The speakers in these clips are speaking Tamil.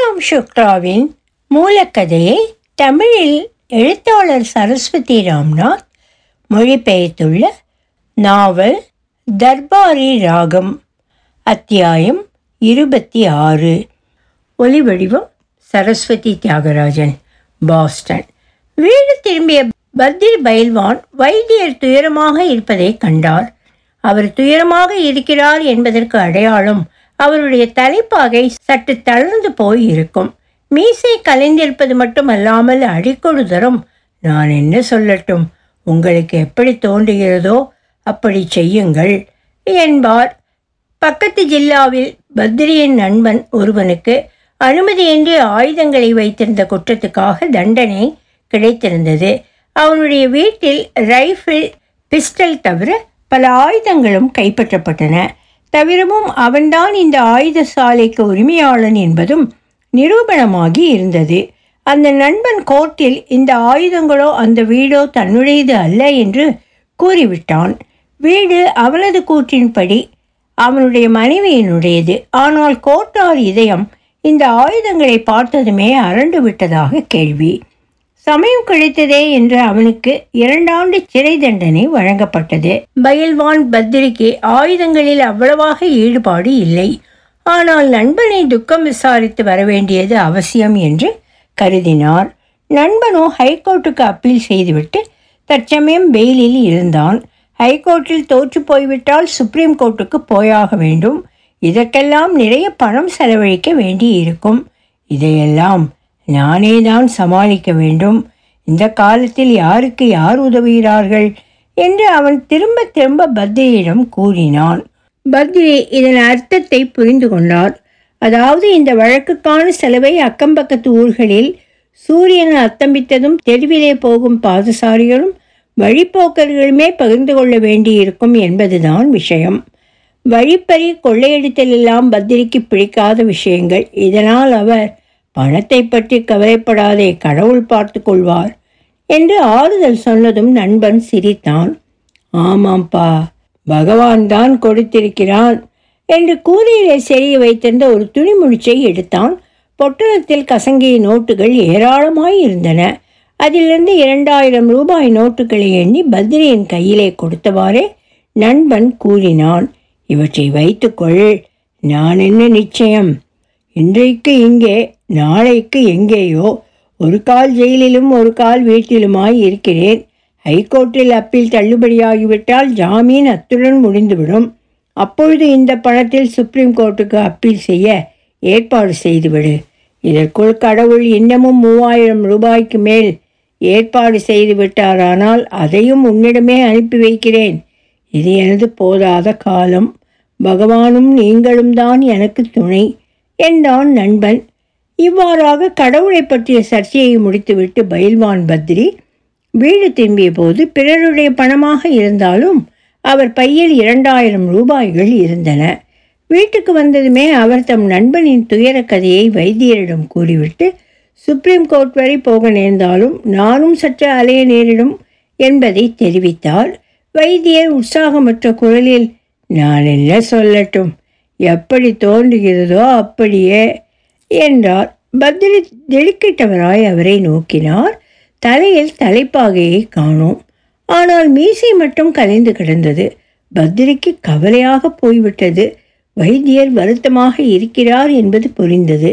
ஸ்ரீராம் சுக்ராவின் மூலக்கதையை தமிழில் எழுத்தாளர் சரஸ்வதி ராம்நாத் மொழிபெயர்த்துள்ள நாவல் தர்பாரி ராகம் அத்தியாயம் இருபத்தி ஆறு. ஒலிவடிவம் சரஸ்வதி தியாகராஜன் பாஸ்டன். வீடு திரும்பிய பத்ரி பைல்வான் வைத்தியர் துயரமாக இருப்பதை கண்டார். அவர் துயரமாக இருக்கிறார் என்பதற்கு அடையாளம் அவருடைய தலைப்பாகை சற்று தளர்ந்து போய் இருக்கும். மீசை கலைந்திருப்பது மட்டுமல்லாமல் அடிக்கொடுதரும் நான் என்ன சொல்லட்டும்? உங்களுக்கு எப்படி தோன்றுகிறதோ அப்படி செய்யுங்கள் என்பார். பக்கத்து ஜில்லாவில் பத்ரியின் நண்பன் ஒருவனுக்கு அனுமதியின்றி ஆயுதங்களை வைத்திருந்த குற்றத்துக்காக தண்டனை கிடைத்திருந்தது. அவனுடைய வீட்டில் ரைஃபிள் பிஸ்டல் தவிர பல ஆயுதங்களும் கைப்பற்றப்பட்டன. தவிரவும் அவன்தான் இந்த ஆயுத சாலைக்கு உரிமையாளன் என்பதும் நிரூபணமாகி இருந்தது. அந்த நண்பன் கோர்ட்டில் இந்த ஆயுதங்களோ அந்த வீடோ தன்னுடையது அல்ல என்று கூறிவிட்டான். வீடு அவனது கூற்றின்படி அவனுடைய மனைவியினுடையது. ஆனால் கோர்ட்டார் இதயம் இந்த ஆயுதங்களை பார்த்ததுமே அரண்டு விட்டதாக கேள்வி. சமயம் கிடைத்ததே என்று அவனுக்கு இரண்டாண்டு சிறை தண்டனை வழங்கப்பட்டது. பயில்வான் பத்திரிக்கு ஆயுதங்களில் அவ்வளவாக ஈடுபாடு இல்லை. ஆனால் நண்பனை துக்கம் விசாரித்து வர வேண்டியது அவசியம் என்று கருதினார். நண்பனோ ஹைகோர்ட்டுக்கு அப்பீல் செய்துவிட்டு தற்சமயம் பெயிலில் இருந்தான். ஹைகோர்ட்டில் தோற்று போய்விட்டால் சுப்ரீம் கோர்ட்டுக்கு போயாக வேண்டும். இதற்கெல்லாம் நிறைய பணம் செலவழிக்க வேண்டியிருக்கும். இதையெல்லாம் நானே தான் சமாளிக்க வேண்டும். இந்த காலத்தில் யாருக்கு யார் உதவுகிறார்கள்? என்று அவன் திரும்ப திரும்ப பத்ரியிடம் கூறினான். பத்ரி இதன் அர்த்தத்தை புரிந்து கொண்டார். அதாவது இந்த வழக்குக்கான செலவை அக்கம்பக்கத்து ஊர்களில் சூரியன் அத்தம்பித்ததும் தெருவிலே போகும் பாதசாரிகளும் வழிப்போக்கர்களுமே பகிர்ந்து கொள்ள வேண்டியிருக்கும் என்பதுதான் விஷயம். வழிப்பறி கொள்ளையடித்தல் எல்லாம் பத்திரிக்கு பிடிக்காத விஷயங்கள். இதனால் அவர் பணத்தை பற்றி கவலைப்படாதே கடவுள் பார்த்து கொள்வார் என்று ஆறுதல் சொன்னதும் நண்பன் சிரித்தான். ஆமாம்ப்பா பகவான் தான் கொடுத்திருக்கிறான் என்று கூலியிலே செறிய வைத்திருந்த ஒரு துணிமுடிச்சை எடுத்தான். பொட்டலத்தில் கசங்கிய நோட்டுகள் ஏராளமாய் இருந்தன. அதிலிருந்து இரண்டாயிரம் ரூபாய் நோட்டுகளை எண்ணி பத்ரியின் கையிலே கொடுத்தவாறே நண்பன் கூறினான் இவற்றை வைத்துக்கொள் நான் என்ன நிச்சயம்? இன்றைக்கு இங்கே நாளைக்கு எங்கேயோ ஒரு கால் ஜெயிலிலும் ஒரு கால் வீட்டிலுமாய் இருக்கிறேன். ஹைகோர்ட்டில் அப்பீல் தள்ளுபடியாகிவிட்டால் ஜாமீன் அத்துடன் முடிந்துவிடும். அப்பொழுது இந்த பணத்தில் சுப்ரீம் கோர்ட்டுக்கு அப்பீல் செய்ய ஏற்பாடு செய்துவிடு. இதற்குள் கடவுள் இன்னமும் மூவாயிரம் ரூபாய்க்கு மேல் ஏற்பாடு செய்து விட்டாரானால் அதையும் உன்னிடமே அனுப்பி வைக்கிறேன். இது எனது போதாத காலம். பகவானும் நீங்களும் தான் எனக்கு துணை. என்றான் நண்பன். இவ்வாறாக கடவுளை பற்றிய சர்ச்சையை முடித்துவிட்டு பயில்வான் பத்ரி. வீடு திரும்பிய போது பிறருடைய பணமாக இருந்தாலும் அவர் பையில் இரண்டாயிரம் ரூபாய்கள் இருந்தன. வீட்டுக்கு வந்ததுமே அவர் தம் நண்பனின் துயர கதையை வைத்தியரிடம் கூறிவிட்டு சுப்ரீம் கோர்ட் வரை போக நேர்ந்தாலும் நானும் சற்று அலைய நேரிடும் என்பதை தெரிவித்தார் வைத்தியர் உற்சாகமற்ற குரலில் நான் என்ன சொல்லட்டும்? எப்படி தோன்றுகிறதோ அப்படியே என்றார். பத்ரி திடுக்கிட்டவராய் அவரை நோக்கினார். தலையில் தலைப்பாகையை காணோம். ஆனால் மீசை மட்டும் கலைந்து கிடந்தது. பத்ரிக்கு கவலையாக போய்விட்டது. வைத்தியர் வருத்தமாக இருக்கிறார் என்பது புரிந்தது.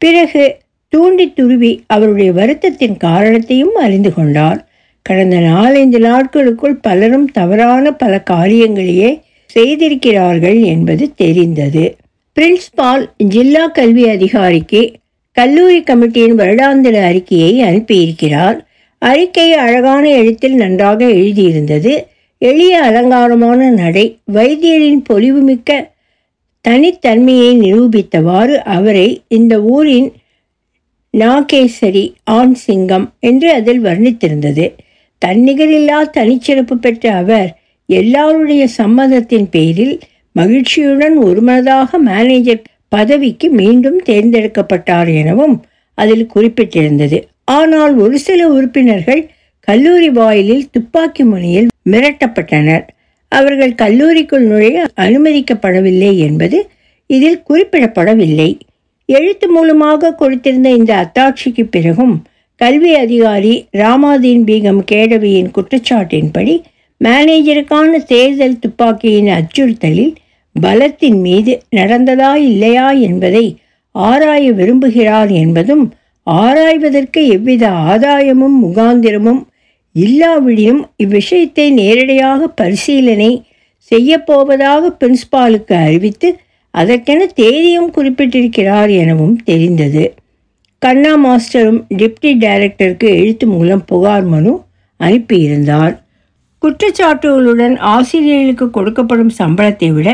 பிறகு தூண்டி துருவி அவருடைய வருத்தத்தின் காரணத்தையும் அறிந்து கொண்டார். கடந்த நாலஞ்சு நாட்களுக்குள் பலரும் தவறான பல காரியங்களையே செய்திருக்கிறார்கள் என்பது தெரிந்தது. பிரின்ஸ்பால் ஜில்லா கல்வி அதிகாரிக்கு கல்லூரி கமிட்டியின் வருடாந்திர அறிக்கையை அனுப்பியிருக்கிறார். அறிக்கை அழகான எழுத்தில் நன்றாக எழுதியிருந்தது. எளிய அலங்காரமான நடை வைத்தியரின் பொலிவுமிக்க தனித்தன்மையை நிரூபித்தவாறு அவரை இந்த ஊரின் நாகேசரி ஆண் சிங்கம் என்று அதில் வர்ணித்திருந்தது. தன்னிகரில்லா தனிச்சிறப்பு பெற்ற அவர் எல்லாருடைய சம்மதத்தின் பேரில் மகிழ்ச்சியுடன் ஒருமனதாக மேனேஜர் பதவிக்கு மீண்டும் தேர்ந்தெடுக்கப்பட்டார் எனவும் அதில் குறிப்பிட்டிருந்தது. ஆனால் ஒரு சில உறுப்பினர்கள் கல்லூரி வாயிலில் துப்பாக்கி முனையில் மிரட்டப்பட்டனர். அவர்கள் கல்லூரிக்குள் நுழைய அனுமதிக்கப்படவில்லை என்பது இதில் குறிப்பிடப்படவில்லை. எழுத்து மூலமாக கொடுத்திருந்த இந்த அத்தாட்சிக்கு பிறகும் கல்வி அதிகாரி ராமாதீன் பீகம் கேடவியின் குற்றச்சாட்டின்படி மேனேஜருக்கான தேர்தல் துப்பாக்கியின் அச்சுறுத்தலில் பலத்தின் மீது நடந்ததா இல்லையா என்பதை ஆராய விரும்புகிறார் என்பதும் ஆராய்வதற்கு எவ்வித ஆதாயமும் முகாந்திரமும் இல்லாவிடினும் இவ்விஷயத்தை நேரடியாக பரிசீலனை செய்யப்போவதாக பிரின்ஸ்பாலுக்கு அறிவித்து அதற்கென தேதியும் குறிப்பிட்டிருக்கிறார் எனவும் தெரிந்தது. கண்ணா மாஸ்டரும் டிப்டி டைரக்டருக்கு எழுத்து மூலம் புகார் மனு அனுப்பியிருந்தார். குற்றச்சாட்டுகளுடன் ஆசிரியர்களுக்கு கொடுக்கப்படும் சம்பளத்தை விட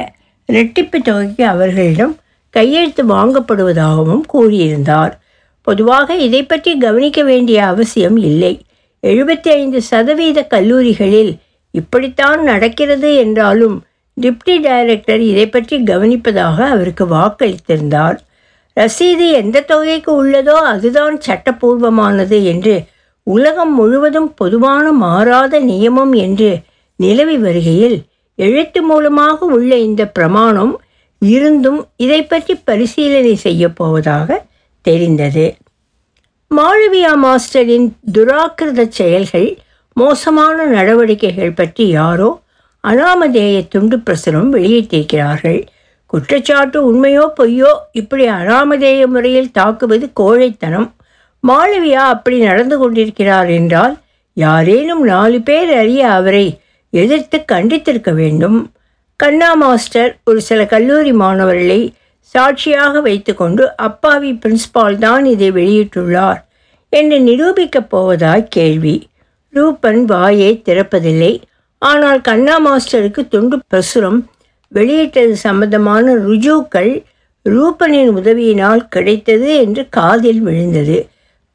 இரட்டிப்பு தொகைக்கு அவர்களிடம் கையெழுத்து வாங்கப்படுவதாகவும் கூறியிருந்தார். பொதுவாக இதை பற்றி கவனிக்க வேண்டிய அவசியம் இல்லை. எழுபத்தி ஐந்து சதவீத கல்லூரிகளில் இப்படித்தான் நடக்கிறது என்றாலும் டிப்டி டைரக்டர் இதை பற்றி கவனிப்பதாக அவருக்கு வாக்களித்திருந்தார். ரசீது எந்த தொகைக்கு உள்ளதோ அதுதான் சட்டப்பூர்வமானது என்று உலகம் முழுவதும் பொதுவான மாறாத நியமம் என்று நிலவி வருகையில் எழுத்து மூலமாக உள்ள இந்த பிரமாணம் இருந்தும் இதை பற்றி பரிசீலனை செய்யப் போவதாக தெரிந்தது. மாளவியா மாஸ்டரின் துராக்கிருத செயல்கள் மோசமான நடவடிக்கைகள் பற்றி யாரோ அனாமதேய துண்டு பிரசுரம் வெளியிட்டிருக்கிறார்கள். குற்றச்சாட்டு உண்மையோ பொய்யோ இப்படி அனாமதேய முறையில் தாக்குவது கோழைத்தனம். மாளவியா அப்படி நடந்து கொண்டிருக்கிறார் என்றால் யாரேனும் நாலு பேர் அறிய அவரை எதிர்த்து கண்டித்திருக்க வேண்டும். கண்ணா மாஸ்டர் ஒரு சில கல்லூரி மாணவர்களை சாட்சியாக வைத்துக்கொண்டு அப்பாவி பிரின்ஸ்பால் தான் இதை வெளியிட்டுள்ளார் என்று நிரூபிக்கப் போவதாய் கேள்வி. ரூபன் வாயை திறப்பதில்லை. ஆனால் கண்ணா மாஸ்டருக்கு துண்டு பிரசுரம் வெளியிட்டது சம்பந்தமான ருஜுக்கள் ரூபனின் உதவியினால் கிடைத்தது என்று காதில் விழுந்தது.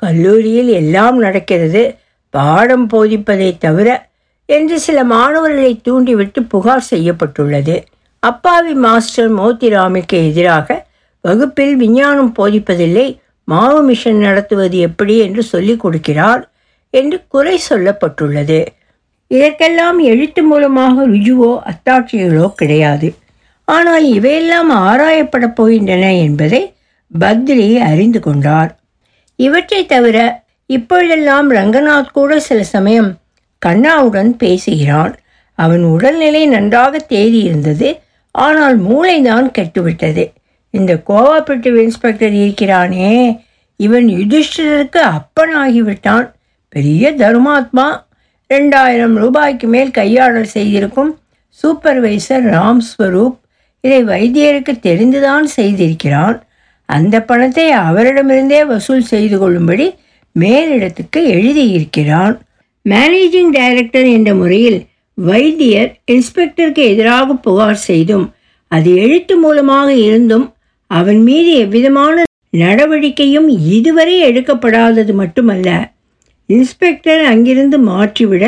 கல்லூரியில் எல்லாம் நடக்கிறது. பாடம் போதிப்பதை தவிர என்று சில மாணவர்களை தூண்டிவிட்டு புகார் செய்யப்பட்டுள்ளது. அப்பாவி மாஸ்டர் மோத்திராமிற்கு எதிராக வகுப்பில் விஞ்ஞானம் போதிப்பதில்லை மாவு மிஷன் நடத்துவது எப்படி என்று சொல்லிக் கொடுக்கிறார் என்று குறை சொல்லப்பட்டுள்ளது. இதற்கெல்லாம் எழுத்து மூலமாக ருஜுவோ அத்தாட்சிகளோ கிடையாது. ஆனால் இவையெல்லாம் ஆராயப்படப் போகின்றன என்பதை பத்ரி அறிந்து கொண்டார். இவற்றை தவிர இப்பொழுதெல்லாம் ரங்கநாத் கூட சில சமயம் கண்ணாவுடன் பேசுகிறான். அவன் உடல்நிலை நன்றாக தேறியிருந்தது. ஆனால் மூளைதான் கெட்டுவிட்டது. இந்த கோஆபரேட்டிவ் இன்ஸ்பெக்டர் இருக்கிறானே. இவன் யுதிஷ்டருக்கு அப்பன் ஆகிவிட்டான் பெரிய தர்மாத்மா. ரெண்டாயிரம் ரூபாய்க்கு மேல் கையாடல் செய்திருக்கும் சூப்பர்வைசர் ராம் ஸ்வரூப் இதை வைத்தியருக்கு தெரிந்துதான் செய்திருக்கிறான். அந்த பணத்தை அவரிடமிருந்தே வசூல் செய்து கொள்ளும்படி மேலிடத்துக்கு எழுதியிருக்கிறான். மேனேஜிங் டைரக்டர் என்ற முறையில் வைத்தியர் இன்ஸ்பெக்டருக்கு எதிராக புகார் செய்தும் அது எழுத்து மூலமாக இருந்தும் அவன் மீது எவ்விதமான நடவடிக்கையும் இதுவரை எடுக்கப்படாதது மட்டுமல்ல இன்ஸ்பெக்டர் அங்கிருந்து மாற்றிவிட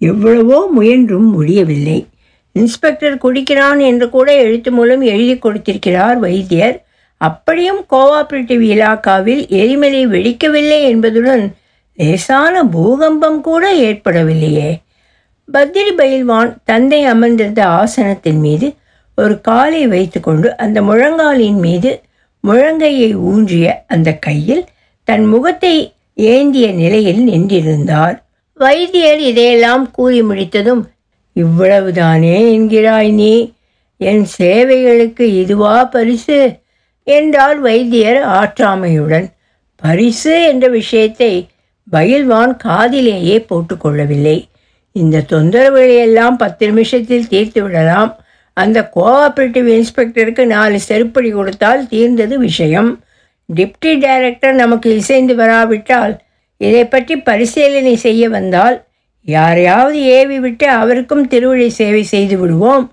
எவ்வளவோ முயன்றும் முடியவில்லை. இன்ஸ்பெக்டர் குடிக்கிறான் என்று கூட எழுத்து மூலம் எழுதி கொடுத்திருக்கிறார் வைத்தியர். அப்படியும் கோஆபரேட்டிவ் இலாக்காவில் எரிமலை வெடிக்கவில்லை என்பதுடன் லேசான பூகம்பம் கூட ஏற்படவில்லையே. பத்திரி பயில்வான் தந்தை அமர்ந்திருந்த ஆசனத்தின் மீது ஒரு காலை வைத்துக்கொண்டு அந்த முழங்காலின் மீது முழங்கையை ஊன்றிய அந்த கையில் தன் முகத்தை ஏந்திய நிலையில் நின்றிருந்தார். வைத்தியர் இதையெல்லாம் கூறி முடித்ததும் இவ்வளவுதானே என்கிறாய் நீ? என் சேவைகளுக்கு இதுவா பரிசு? என்றார் வைத்தியர் ஆற்றாமையுடன் பரிசு என்ற விஷயத்தை பயில்வான் காதிலேயே போட்டுக்கொள்ளவில்லை இந்த தொந்தரவுகளையெல்லாம் பத்து நிமிஷத்தில் தீர்த்து விடலாம். அந்த கோஆபரேட்டிவ் இன்ஸ்பெக்டருக்கு நாலு செருப்படி கொடுத்தால் தீர்ந்தது விஷயம். டிப்டி டைரக்டர் நமக்கு இசைந்து வராவிட்டால் இதை பற்றி பரிசீலனை செய்ய வந்தால் யாரையாவது ஏவி விட்டு அவருக்கும் திருவிழை சேவை செய்து விடுவோம்.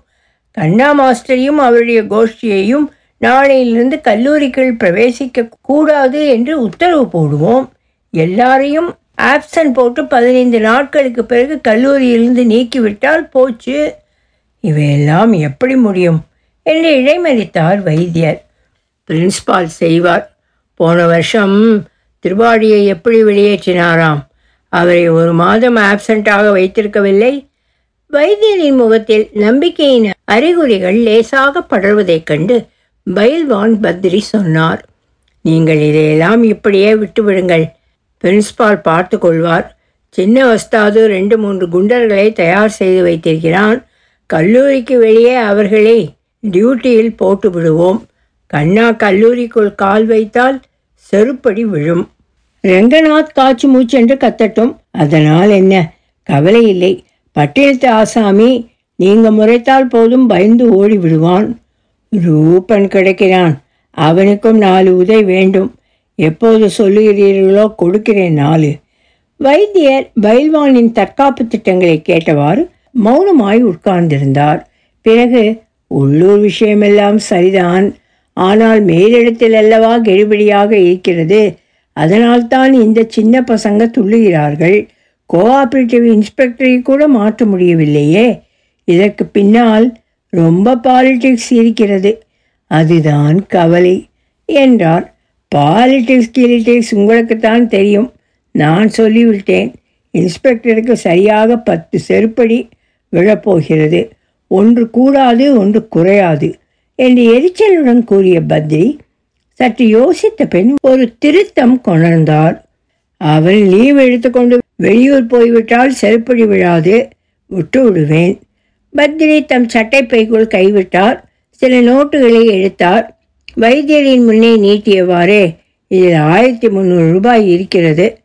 கண்ணா மாஸ்டரையும் அவருடைய கோஷ்டியையும் நாளையிலிருந்து கல்லூரிக்குள் பிரவேசிக்க கூடாது என்று உத்தரவு போடுவோம். எல்லாரையும் ஆப்சன்ட் போட்டு பதினைந்து நாட்களுக்கு பிறகு கல்லூரியிலிருந்து நீக்கிவிட்டால் போச்சு. இவையெல்லாம் எப்படி முடியும்? என்று இடைமறித்தார் வைத்தியர். பிரின்ஸ்பால் செய்வார். போன வருஷம் திருவாடியை எப்படி வெளியேற்றினாராம்? அவரை ஒரு மாதம் ஆப்சண்டாக வைத்திருக்கவில்லை. வைத்தியரின் முகத்தில் நம்பிக்கையின் அறிகுறிகள் லேசாக படர்வதைக் கண்டு பயில்வான் பத்ரி சொன்னார் நீங்கள் இதையெல்லாம் இப்படியே விட்டுவிடுங்கள் பிரின்ஸ்பால் பார்த்து கொள்வார் சின்ன வஸ்தாது ரெண்டு மூன்று குண்டர்களை தயார் செய்து வைத்திருக்கிறான். கல்லூரிக்கு வெளியே அவர்களை டியூட்டியில் போட்டு விடுவோம். கண்ணா கல்லூரிக்குள் கால் வைத்தால் செருப்படி விழும். ரெங்கநாத் காச்சு மூச்சென்று கத்தட்டும். அதனால் என்ன? கவலை இல்லை. பட்டியலத்து ஆசாமி நீங்க முறைத்தால் போதும் பயந்து ஓடி விடுவான் ரூபன் கிடைக்கிறான். அவனுக்கும் நாலு உதை வேண்டும். எப்போது சொல்லுகிறீர்களோ கொடுக்கிறேன் நாலு. வைத்தியர் பைல்வானின் தற்காப்பு திட்டங்களை கேட்டவாறு மௌனமாய் உட்கார்ந்திருந்தார். பிறகு உள்ளூர் விஷயமெல்லாம் சரிதான். ஆனால் மேலிடத்தில் அல்லவா கெடுபடியாக இருக்கிறது. அதனால்தான் இந்த சின்ன பசங்க துள்ளுகிறார்கள். கோஆபரேட்டிவ் இன்ஸ்பெக்டரை கூட மாற்ற முடியவில்லையே. இதற்கு பின்னால் ரொம்ப பாலிடிக்ஸ் இருக்கிறது. அதுதான் கவலை. என்றார். பாலிடிக்ஸ் கிலிட்டிக்ஸ் உங்களுக்குத்தான் தெரியும். நான் சொல்லிவிட்டேன். இன்ஸ்பெக்டருக்கு சரியாக பத்து செருப்படி விழப்போகிறது. ஒன்று கூடாது ஒன்று குறையாது என்று எரிச்சலுடன் கூறிய பத்ரி சற்று யோசித்த பின் ஒரு திருத்தம் கொணர்ந்தார். அவள் லீவ் எடுத்துக்கொண்டு வெளியூர் போய்விட்டால் செருப்படி விழாது விட்டு விடுவேன் பத்ரி தம் சட்டைப்பைக்குள் கைவிட்டார். சில நோட்டுகளை எடுத்தார். வைத்தியரின் முன்னே நீட்டியவாறே இதில் ஆயிரத்தி முந்நூறு ரூபாய் இருக்கிறது.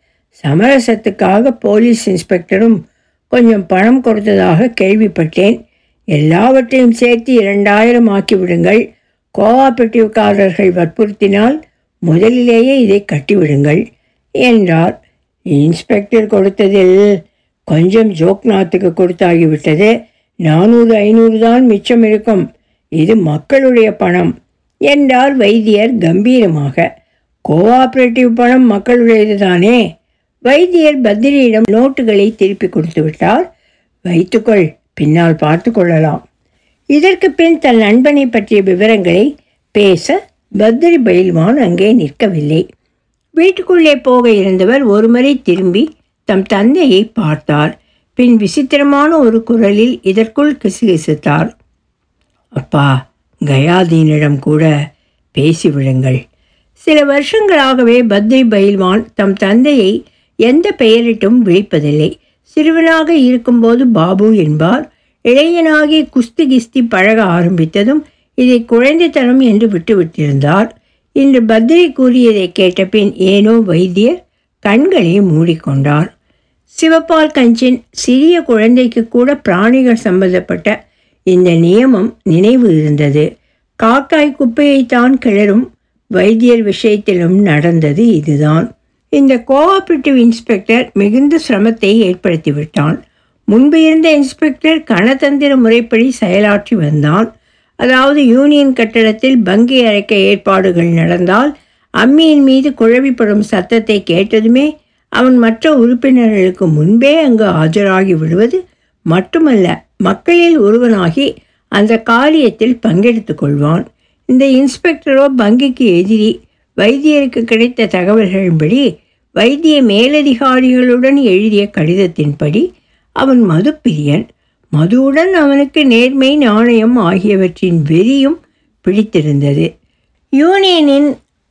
சமரசத்துக்காக போலீஸ் இன்ஸ்பெக்டரும் கொஞ்சம் பணம் கொடுத்ததாக கேள்விப்பட்டேன். எல்லாவற்றையும் சேர்த்து இரண்டாயிரம் ஆக்கிவிடுங்கள். கோஆபரேட்டிவ்காரர்கள் வற்புறுத்தினால் முதலிலேயே இதை கட்டிவிடுங்கள் என்றார். இன்ஸ்பெக்டர் கொடுத்ததில் கொஞ்சம் ஜோக்நாத்துக்கு கொடுத்தாகிவிட்டது. நானூறு ஐநூறு தான் மிச்சம் இருக்கும். இது மக்களுடைய பணம் என்றார் வைத்தியர் கம்பீரமாக. கோஆபரேட்டிவ் பணம் மக்களுடையது தானே? வைத்தியர் பத்ரியிடம் நோட்டுகளை திருப்பி கொடுத்து விட்டார். வைத்துக்கொள் பின்னால் பார்த்து கொள்ளலாம். இதற்கு பின் தன் நண்பனை பற்றிய விவரங்களை பேச பத்ரி பயில்வான் அங்கே நிற்கவில்லை. வீட்டுக்குள்ளே போக இருந்தவர் ஒருமுறை திரும்பி தம் தந்தையை பார்த்தார். பின் விசித்திரமான ஒரு குரலில் இதற்குள் கிசுகிசுத்தார். அப்பா கயாதீனிடம் கூட பேசிவிடுங்கள் சில வருஷங்களாகவே பத்ரி பயில்வான் தம் தந்தையை எந்த பெயரிட்டும் விழிப்பதில்லை. சிறுவனாக இருக்கும்போது பாபு என்பார். இளைஞனாகி குஸ்தி கிஸ்தி பழக ஆரம்பித்ததும் இதை குழந்தைத்தனம் என்று விட்டுவிட்டிருந்தார். இன்று பத்ரி கூறியதை கேட்டபின் ஏனோ வைத்தியர் கண்களை மூடிக்கொண்டார். சிவப்பால் கஞ்சின் சிறிய குழந்தைக்கு கூட பிராணிகள் சம்பந்தப்பட்ட இந்த நியமம் நினைவு இருந்தது. காக்காய் குப்பையைத்தான் கிளறும் வைத்தியர் விஷயத்திலும் நடந்தது இதுதான். இந்த கோஆபரேட்டிவ் இன்ஸ்பெக்டர் மிகுந்த சிரமத்தை ஏற்படுத்திவிட்டான். முன்பு இருந்த இன்ஸ்பெக்டர் கணதந்திர முறைப்படி செயலாற்றி வந்தான். அதாவது யூனியன் கட்டடத்தில் பங்கி அரைக்க ஏற்பாடுகள் நடந்தால் அம்மியின் மீது குழவிப்படும் சத்தத்தை கேட்டதுமே அவன் மற்ற உறுப்பினர்களுக்கு முன்பே அங்கு ஆஜராகி விடுவது மட்டுமல்ல மக்களில் ஒருவனாகி அந்த காரியத்தில் பங்கெடுத்து கொள்வான். இந்த இன்ஸ்பெக்டரோ பங்கிக்கு எதிரி வைத்தியருக்கு கிடைத்த தகவல்களின்படி வைத்திய மேலதிகாரிகளுடன் எழுதிய கடிதத்தின்படி அவன் மதுப்பிரியன். மதுவுடன் அவனுக்கு நேர்மை நாணயம் ஆகியவற்றின் வெறியும் பிடித்திருந்தது. யூனியனின்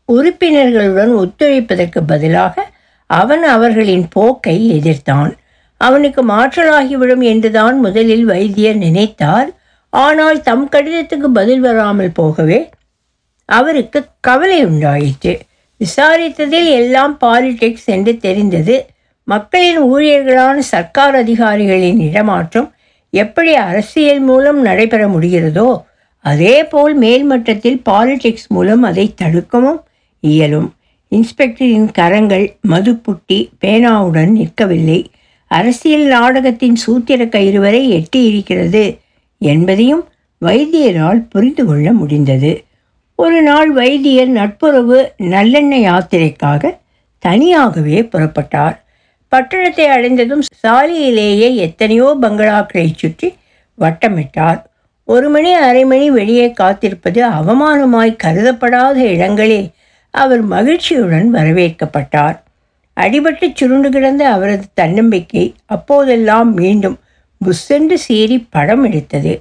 உறுப்பினர்களுடன் ஒத்துழைப்பதற்கு பதிலாக அவன் அவர்களின் போக்கை எதிர்த்தான். அவனுக்கு மாற்றலாகிவிடும் என்றுதான் முதலில் வைத்தியர் நினைத்தார். ஆனால் தம் கடிதத்துக்கு பதில் வராமல் போகவே அவருக்கு கவலை உண்டாயிற்று. விசாரித்ததில் எல்லாம் பாலிடிக்ஸ் என்று தெரிந்தது. மக்களின் ஊழியர்களான சர்க்கார் அதிகாரிகளின் இடமாற்றம் எப்படி அரசியல் மூலம் நடைபெற முடிகிறதோ அதேபோல் மேல்மட்டத்தில் பாலிடிக்ஸ் மூலம் அதை தடுக்கவும் இயலும். இன்ஸ்பெக்டரின் கரங்கள் மதுப்புட்டி பேனாவுடன் நிற்கவில்லை. அரசியல் நாடகத்தின் சூத்திர கயிறு வரை எட்டி இருக்கிறது என்பதையும் வைத்தியரால் புரிந்து கொள்ள முடிந்தது. ஒரு நாள் வைத்தியர் நட்புறவு நல்லெண்ணெய் யாத்திரைக்காக தனியாகவே புறப்பட்டார். பட்டணத்தை அடைந்ததும் சாலையிலேயே எத்தனையோ பங்களாக்களை சுற்றி வட்டமிட்டார். ஒரு மணி அரை மணி வெளியே காத்திருப்பது அவமானமாய் கருதப்படாத இடங்களில் அவர் மகிழ்ச்சியுடன் வரவேற்கப்பட்டார். அடிபட்டு சுருண்டு கிடந்த அவரது தன்னம்பிக்கை அப்போதெல்லாம் மீண்டும் புஸ்ஸென்று சீறி படம் எடுத்தது.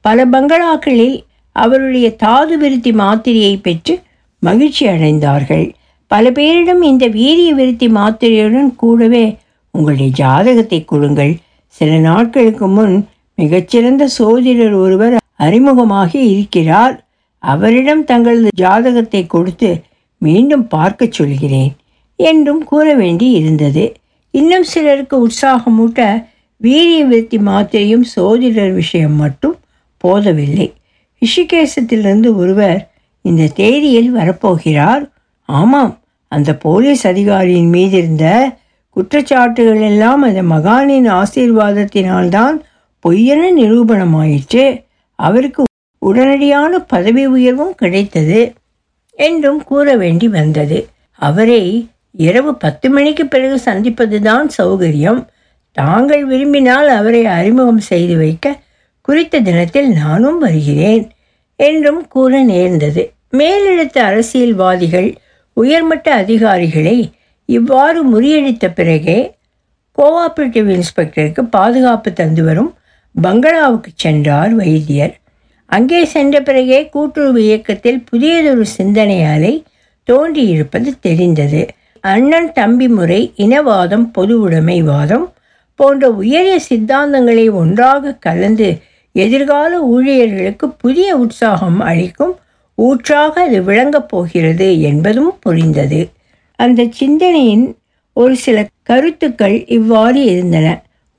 பல பங்களாக்களில் அவருடைய தாது விருத்தி மாத்திரையை பெற்று மகிழ்ச்சி அடைந்தார்கள். பல பேரிடம் இந்த வீரிய விருத்தி மாத்திரையுடன் கூடவே உங்களுடைய ஜாதகத்தை கொடுங்கள். சில நாட்களுக்கு முன் மிகச்சிறந்த சோதிடர் ஒருவர் அறிமுகமாகி இருக்கிறார். அவரிடம் தங்களது ஜாதகத்தை கொடுத்து மீண்டும் பார்க்கச் சொல்கிறேன் என்றும் கூற வேண்டி இருந்தது இன்னும் சிலருக்கு உற்சாகமூட்ட வீரிய விருத்தி மாத்திரையும் சோதிடர் விஷயம் மட்டும் போதவில்லை. ரிஷிகேசத்திலிருந்து ஒருவர் இந்த தேதியில் வரப்போகிறார்? ஆமாம் அந்த போலீஸ் அதிகாரியின் மீது இருந்த குற்றச்சாட்டுகள் எல்லாம் அந்த மகானின் ஆசீர்வாதத்தினால்தான் பொய்யென நிரூபணமாயிற்று. அவருக்கு உடனடியான பதவி உயர்வும் கிடைத்தது. என்றும் கூற வேண்டி வந்தது. அவரை இரவு பத்து மணிக்கு பிறகு சந்திப்பதுதான் சௌகரியம். தாங்கள் விரும்பினால் அவரை அறிமுகம் செய்து வைக்க குறித்த தினத்தில் நானும் வருகிறேன் என்றும் கூற நேர்ந்தது. மேலெழுத்த அரசியல்வாதிகள் உயர்மட்ட அதிகாரிகளை இவ்வாறு முறியடித்த பிறகே கோஆபரேட்டிவ் இன்ஸ்பெக்டருக்கு பாதுகாப்பு தந்து வரும் பங்களாவுக்கு சென்றார் வைத்தியர். அங்கே சென்ற பிறகே கூட்டுறவு இயக்கத்தில் புதியதொரு சிந்தனையாலை தோன்றியிருப்பது தெரிந்தது. அண்ணன் தம்பி முறை இனவாதம் பொது உடைமைவாதம் போன்ற உயரிய சித்தாந்தங்களை ஒன்றாக கலந்து எதிர்கால ஊழியர்களுக்கு புதிய உற்சாகம் அளிக்கும் ஊற்றாக அது விளங்கப் போகிறது என்பதும் புரிந்தது. அந்த சிந்தனையின் ஒரு சில கருத்துக்கள் இவ்வாறு இருந்தன.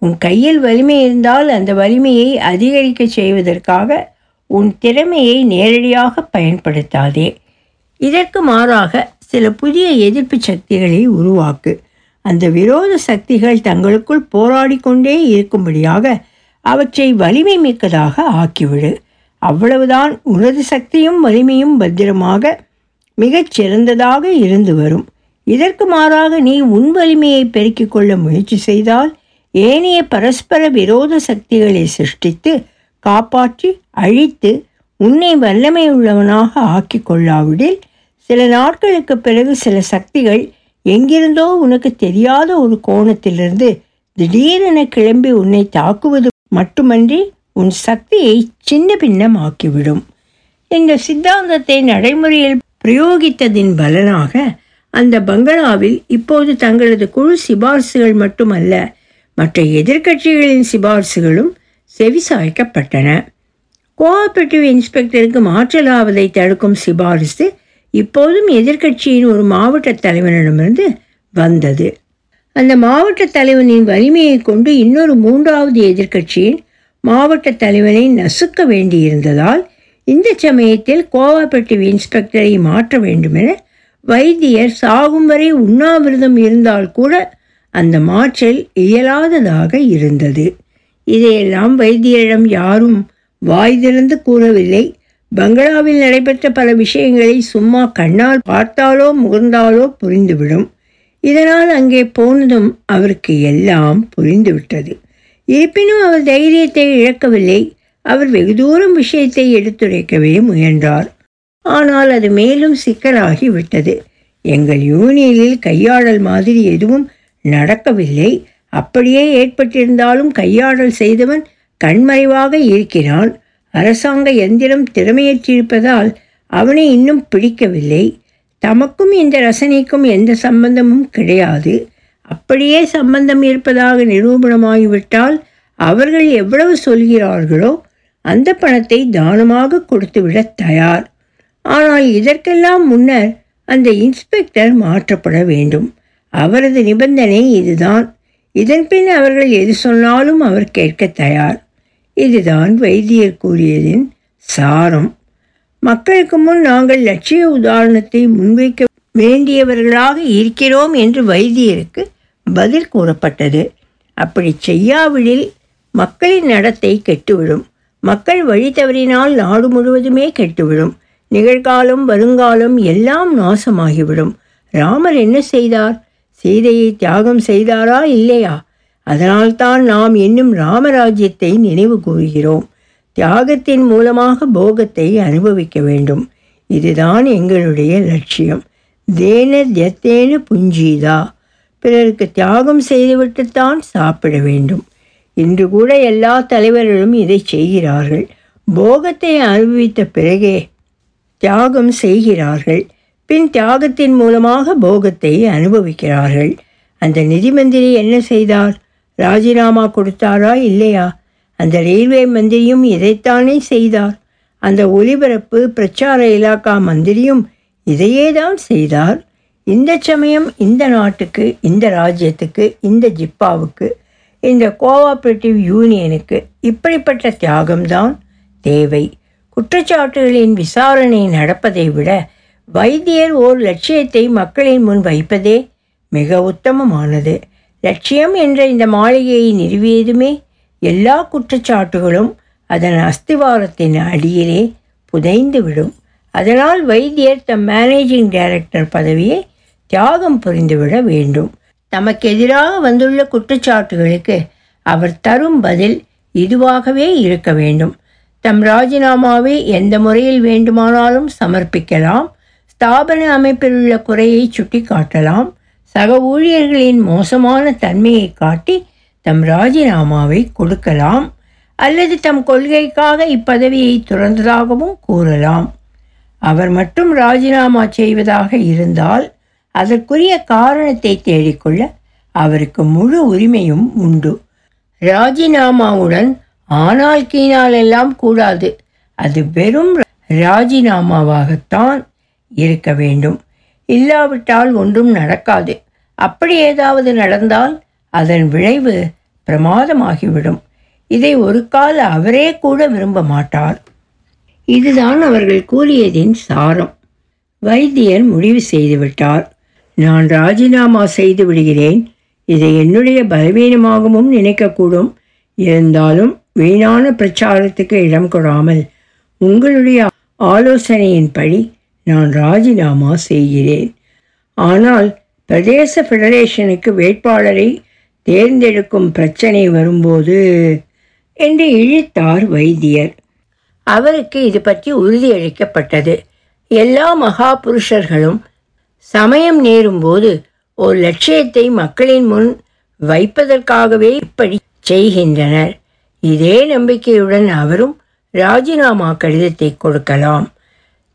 உன் கையில் வலிமை இருந்தால் அந்த வலிமையை அதிகரிக்க செய்வதற்காக உன் திறமையை நேரடியாக பயன்படுத்தாதே. இதற்கு மாறாக சில புதிய எதிர்ப்பு சக்திகளை உருவாக்கு. அந்த விரோத சக்திகள் தங்களுக்குள் போராடி கொண்டே இருக்கும்படியாக அவற்றை வலிமை மிக்கதாக ஆக்கிவிடு. அவ்வளவுதான் உனது சக்தியும் வலிமையும் பத்திரமாக மிகச் சிறந்ததாக இருந்து வரும். இதற்கு மாறாக நீ உன் வலிமையை பெருக்கிக் கொள்ள முயற்சி செய்தால் ஏனைய பரஸ்பர விரோத சக்திகளை சிருஷ்டித்து காப்பாற்றி அழித்து உன்னை வல்லமை உள்ளவனாக ஆக்கி கொள்ளாவிடில் சில நாட்களுக்கு பிறகு சில சக்திகள் எங்கிருந்தோ உனக்கு தெரியாத ஒரு கோணத்திலிருந்து திடீரென கிளம்பி உன்னை தாக்குவது மட்டுமன்றி உன் சக்தியை சின்ன பின்னமாக்கிவிடும். இந்த சித்தாந்தத்தை நடைமுறையில் பிரயோகித்ததின் பலனாக அந்த பங்களாவில் இப்போது தங்களது குழு சிபார்சுகள் மட்டுமல்ல மற்ற எதிர்க்கட்சிகளின் சிபார்சுகளும் செவிசாய்க்கப்பட்டன. கோஆபரேட்டிவ் இன்ஸ்பெக்டருக்கு மாற்றலாவதை தடுக்கும் சிபாரிசு இப்போதும் எதிர்க்கட்சியின் ஒரு மாவட்ட தலைவனிடமிருந்து வந்தது. அந்த மாவட்ட தலைவனின் வலிமையை கொண்டு இன்னொரு மூன்றாவது எதிர்க்கட்சியின் மாவட்ட தலைவனை நசுக்க வேண்டியிருந்ததால் இந்த சமயத்தில் கோஆபரேட்டிவ் இன்ஸ்பெக்டரை மாற்ற வேண்டுமென வைத்தியர் சாகும் வரை உண்ணாவிரதம் இருந்தால் கூட அந்த மாற்றல் இயலாததாக இருந்தது. இதையெல்லாம் வைத்தியரிடம் யாரும் வாய் திறந்து கூறவில்லை. பங்களாவில் நடைபெற்ற பல விஷயங்களை சும்மா கண்ணால் பார்த்தாலோ முகர்ந்தாலோ புரிந்துவிடும். இதனால் அங்கே போனதும் அவருக்கு எல்லாம் புரிந்துவிட்டது. இருப்பினும் அவர் தைரியத்தை இழக்கவில்லை. அவர் வெகு தூரம் விஷயத்தை எடுத்துரைக்கவே முயன்றார். ஆனால் அது மேலும் சிக்கலாகி விட்டது எங்கள் யூனியனில் கையாடல் மாதிரி எதுவும் நடக்கவில்லை. அப்படியே ஏற்பட்டிருந்தாலும் கையாடல் செய்தவன் கண்மறைவாக இருக்கிறான். அரசாங்க எந்திரம் திறமையற்றிருப்பதால் அவனை இன்னும் பிடிக்கவில்லை. தமக்கும் இந்த ரசனைக்கும் எந்த சம்பந்தமும் கிடையாது. அப்படியே சம்பந்தம் இருப்பதாக நிரூபணமாகிவிட்டால் அவர்கள் எவ்வளவு சொல்கிறார்களோ அந்த பணத்தை தானமாக கொடுத்துவிட தயார். ஆனால் இதற்கெல்லாம் முன்னர் அந்த இன்ஸ்பெக்டர் மாற்றப்பட வேண்டும். அவரது நிபந்தனை இதுதான். இதன்பின் அவர்கள் எது சொன்னாலும் அவர் கேட்க தயார். இதுதான் வைத்தியர் கூறியதின் சாரம். மக்களுக்கு முன் நாங்கள் லட்சிய உதாரணத்தை முன்வைக்க வேண்டியவர்களாக இருக்கிறோம் என்று வைத்தியருக்கு பதில் கூறப்பட்டது. அப்படி செய்யாவிடில் மக்களின் நடத்தை கெட்டுவிடும். மக்கள் வழி தவறினால் நாடு முழுவதுமே கெட்டுவிடும். நிகழ்காலம் வருங்காலம் எல்லாம் நாசமாகிவிடும். ராமர் என்ன செய்தார்? சீதையை தியாகம் செய்தாரா இல்லையா? அதனால்தான் நாம் இன்னும் ராமராஜ்யத்தை நினைவு கூறுகிறோம். தியாகத்தின் மூலமாக போகத்தை அனுபவிக்க வேண்டும். இதுதான் எங்களுடைய லட்சியம். தேன தியத்தேன புஞ்சீதா. பிறருக்கு தியாகம் செய்துவிட்டுத்தான் சாப்பிட வேண்டும். இன்று கூட எல்லா தலைவர்களும் இதை செய்கிறார்கள். போகத்தை அனுபவித்த பிறகே தியாகம் செய்கிறார்கள். பின் தியாகத்தின் மூலமாக போகத்தை அனுபவிக்கிறார்கள். அந்த நிதி மந்திரி என்ன செய்தார்? ராஜினாமா கொடுத்தாரா இல்லையா? அந்த ரயில்வே மந்திரியும் இதைத்தானே செய்தார். அந்த ஒலிபரப்பு பிரச்சார இலாக்கா மந்திரியும் இதையே தான் செய்தார். இந்த சமயம் இந்த நாட்டுக்கு இந்த ராஜ்யத்துக்கு இந்த ஜிப்பாவுக்கு இந்த கோஆப்ரேட்டிவ் யூனியனுக்கு இப்படிப்பட்ட தியாகம்தான் தேவை. குற்றச்சாட்டுகளின் விசாரணை நடப்பதை விட வைத்தியர் ஓர் லட்சியத்தை மக்களின் முன் வைப்பதே மிக உத்தமமானது. லட்சியம் என்ற இந்த மாளிகையை நிறுவியதுமே எல்லா குற்றச்சாட்டுகளும் அதன் அஸ்திவாரத்தின் அடியிலே புதைந்துவிடும். அதனால் வைத்தியர் தம் மேனேஜிங் டைரக்டர் பதவியை தியாகம் புரிந்துவிட வேண்டும். தமக்கு எதிராக வந்துள்ள குற்றச்சாட்டுகளுக்கு அவர் தரும் பதில் இதுவாகவே இருக்க வேண்டும். தம் ராஜினாமாவை எந்த முறையில் வேண்டுமானாலும் சமர்ப்பிக்கலாம். ஸ்தாபன அமைப்பில் உள்ள குறையை சுட்டிக்காட்டலாம். சக ஊழியர்களின் மோசமான தன்மையை காட்டி தம் ராஜினாமாவை கொடுக்கலாம். அல்லது தம் கொள்கைக்காக இப்பதவியை துறந்ததாகவும் கூறலாம். அவர் மட்டும் ராஜினாமா செய்வதாக இருந்தால் அதற்குரிய காரணத்தை தேடிக்கொள்ள அவருக்கு முழு உரிமையும் உண்டு. ராஜினாமாவுடன் ஆனால் கீனால் எல்லாம் கூடாது. அது வெறும் ராஜினாமாவாகத்தான் இருக்க வேண்டும். இல்லாவிட்டால் ஒன்றும் நடக்காது. அப்படி ஏதாவது நடந்தால் அதன் விளைவு பிரமாதமாகிவிடும். இதை ஒரு கால அவரே கூட விரும்ப மாட்டார். இதுதான் அவர்கள் கூறியதின் சாரம். வைத்தியர் முடிவு செய்துவிட்டார். நான் ராஜினாமா செய்து விடுகிறேன். இதை என்னுடைய பலவீனமாகவும் நினைக்கக்கூடும். இருந்தாலும் வீணான பிரச்சாரத்துக்கு இடம் கொடாமல் உங்களுடைய ஆலோசனையின்படி நான் ராஜினாமா செய்கிறேன். ஆனால் பிரதேச ஃபெடரேஷனுக்கு வேட்பாளரை தேர்ந்தெடுக்கும் பிரச்சனை வரும்போது என்று இழித்தார் வைத்தியர். அவருக்கு இது பற்றி உறுதியளிக்கப்பட்டது எல்லா மகா புருஷர்களும் சமயம் நேரும்போது ஒரு லட்சியத்தை மக்களின் முன் வைப்பதற்காகவே இப்படி செய்கின்றனர். இதே நம்பிக்கையுடன் அவரும் ராஜினாமா கடிதத்தை கொடுக்கலாம்.